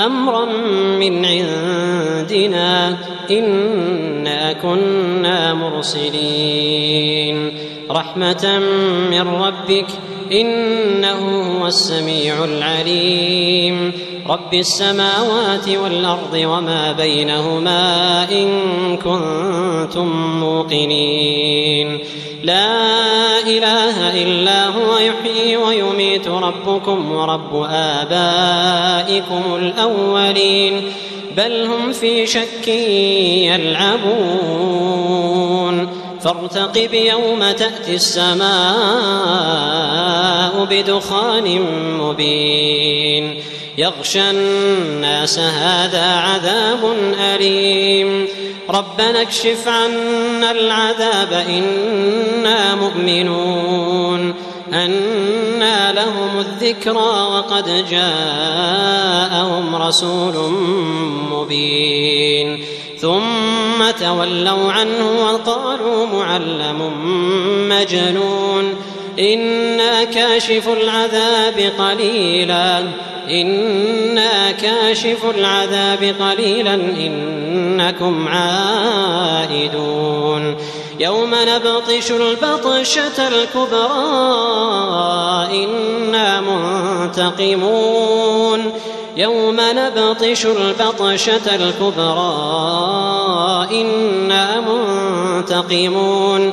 أمرا من عندنا إنا كنا مرسلين. رحمة من ربك إنه هو السميع العليم. رب السماوات والأرض وما بينهما إن كنتم موقنين. لا إله إلا هو يحيي ويميت ربكم ورب آبائكم الأولين. بل هم في شك يلعبون. فارتقب يوم تأتي السماء بدخان مبين. يغشى الناس هذا عذاب أليم. ربنا اكشف عنا العذاب إنا مؤمنون. أنى لهم الذكرى وقد جاءهم رسول مبين. ثم تولوا عنه وقالوا معلم مجنون. إنا كاشف العذاب قليلا إنا كاشف العذاب قليلا إنكم عائدون يوم نبطش البطشة الكبرى إنا منتقمون يوم نبطش البطشة الكبرى إنا منتقمون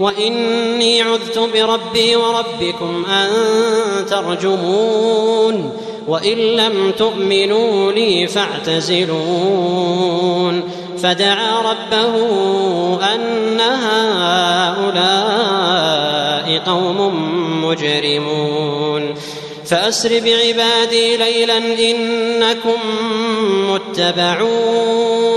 وإني عذت بربي وربكم أن ترجمون وإن لم تؤمنوا لي فاعتزلون فدعا ربه أن هؤلاء قوم مجرمون فأسر بعبادي ليلا إنكم متبعون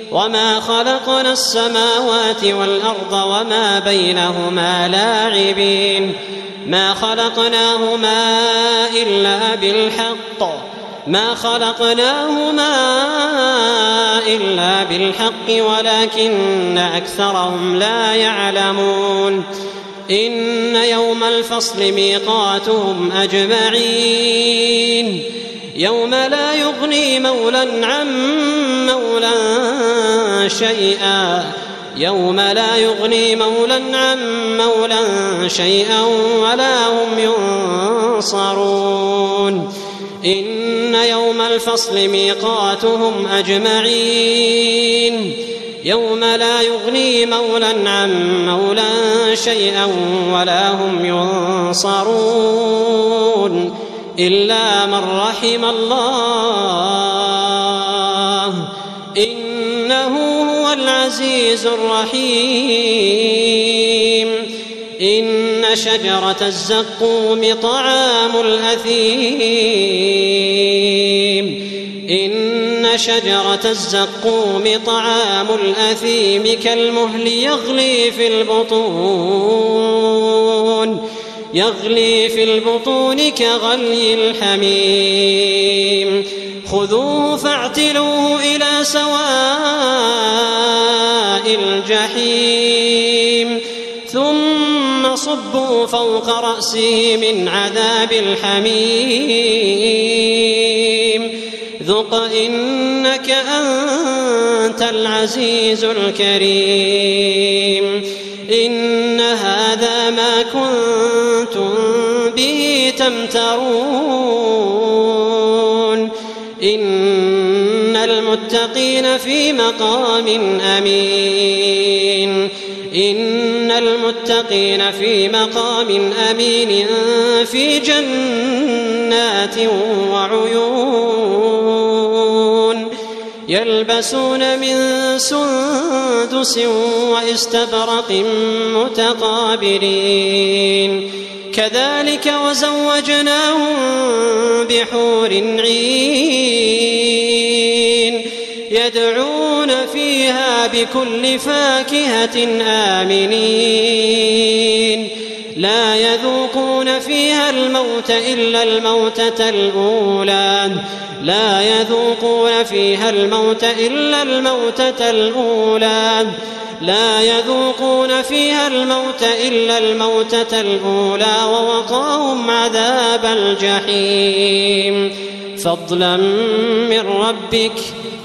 وما خلقنا السماوات والارض وما بينهما لاعبين ما خلقناهما الا بالحق ما خلقناهما إلا بالحق ولكن أكثرهم لا يعلمون إن يوم الفصل ميقاتهم أجمعين يوم لا يغني مولى عن مولى شيئا. يوم لا يغني مولى عن مولى شيئا ولا هم ينصرون. إن يوم الفصل ميقاتهم أجمعين. يوم لا يغني مولى عن مولى شيئا ولا هم ينصرون. إلا من رحم الله إنه هو العزيز الرحيم. إن شجرة الزقوم طعام الأثيم. إن شجرة الزقوم طعام الأثيم كالمهل يغلي في البطون. يغلي في البطون كغلي الحميم. خذوه فاعتلوه إلى سواء الجحيم. ثم صبوا فوق رأسه من عذاب الحميم. ذق إنك أنت العزيز الكريم. إن هذا ما كنتم به تمترون. إن المتقين في مقام أمين. إن المتقين في مقام أمين في جنات وعيون. يلبسون من سندس واستبرق متقابلين. كذلك وزوجناهم بحور عين. يدعون فيها بكل فاكهة آمنين. لا يذوقون فيها الموت إلا الموتة الأولى. لا يذوقون فيها الموت إلا الموتة الأولى. لا يذوقون فيها الموت إلا الموتة الأولى ووقاهم عذاب الجحيم. فضلا من ربك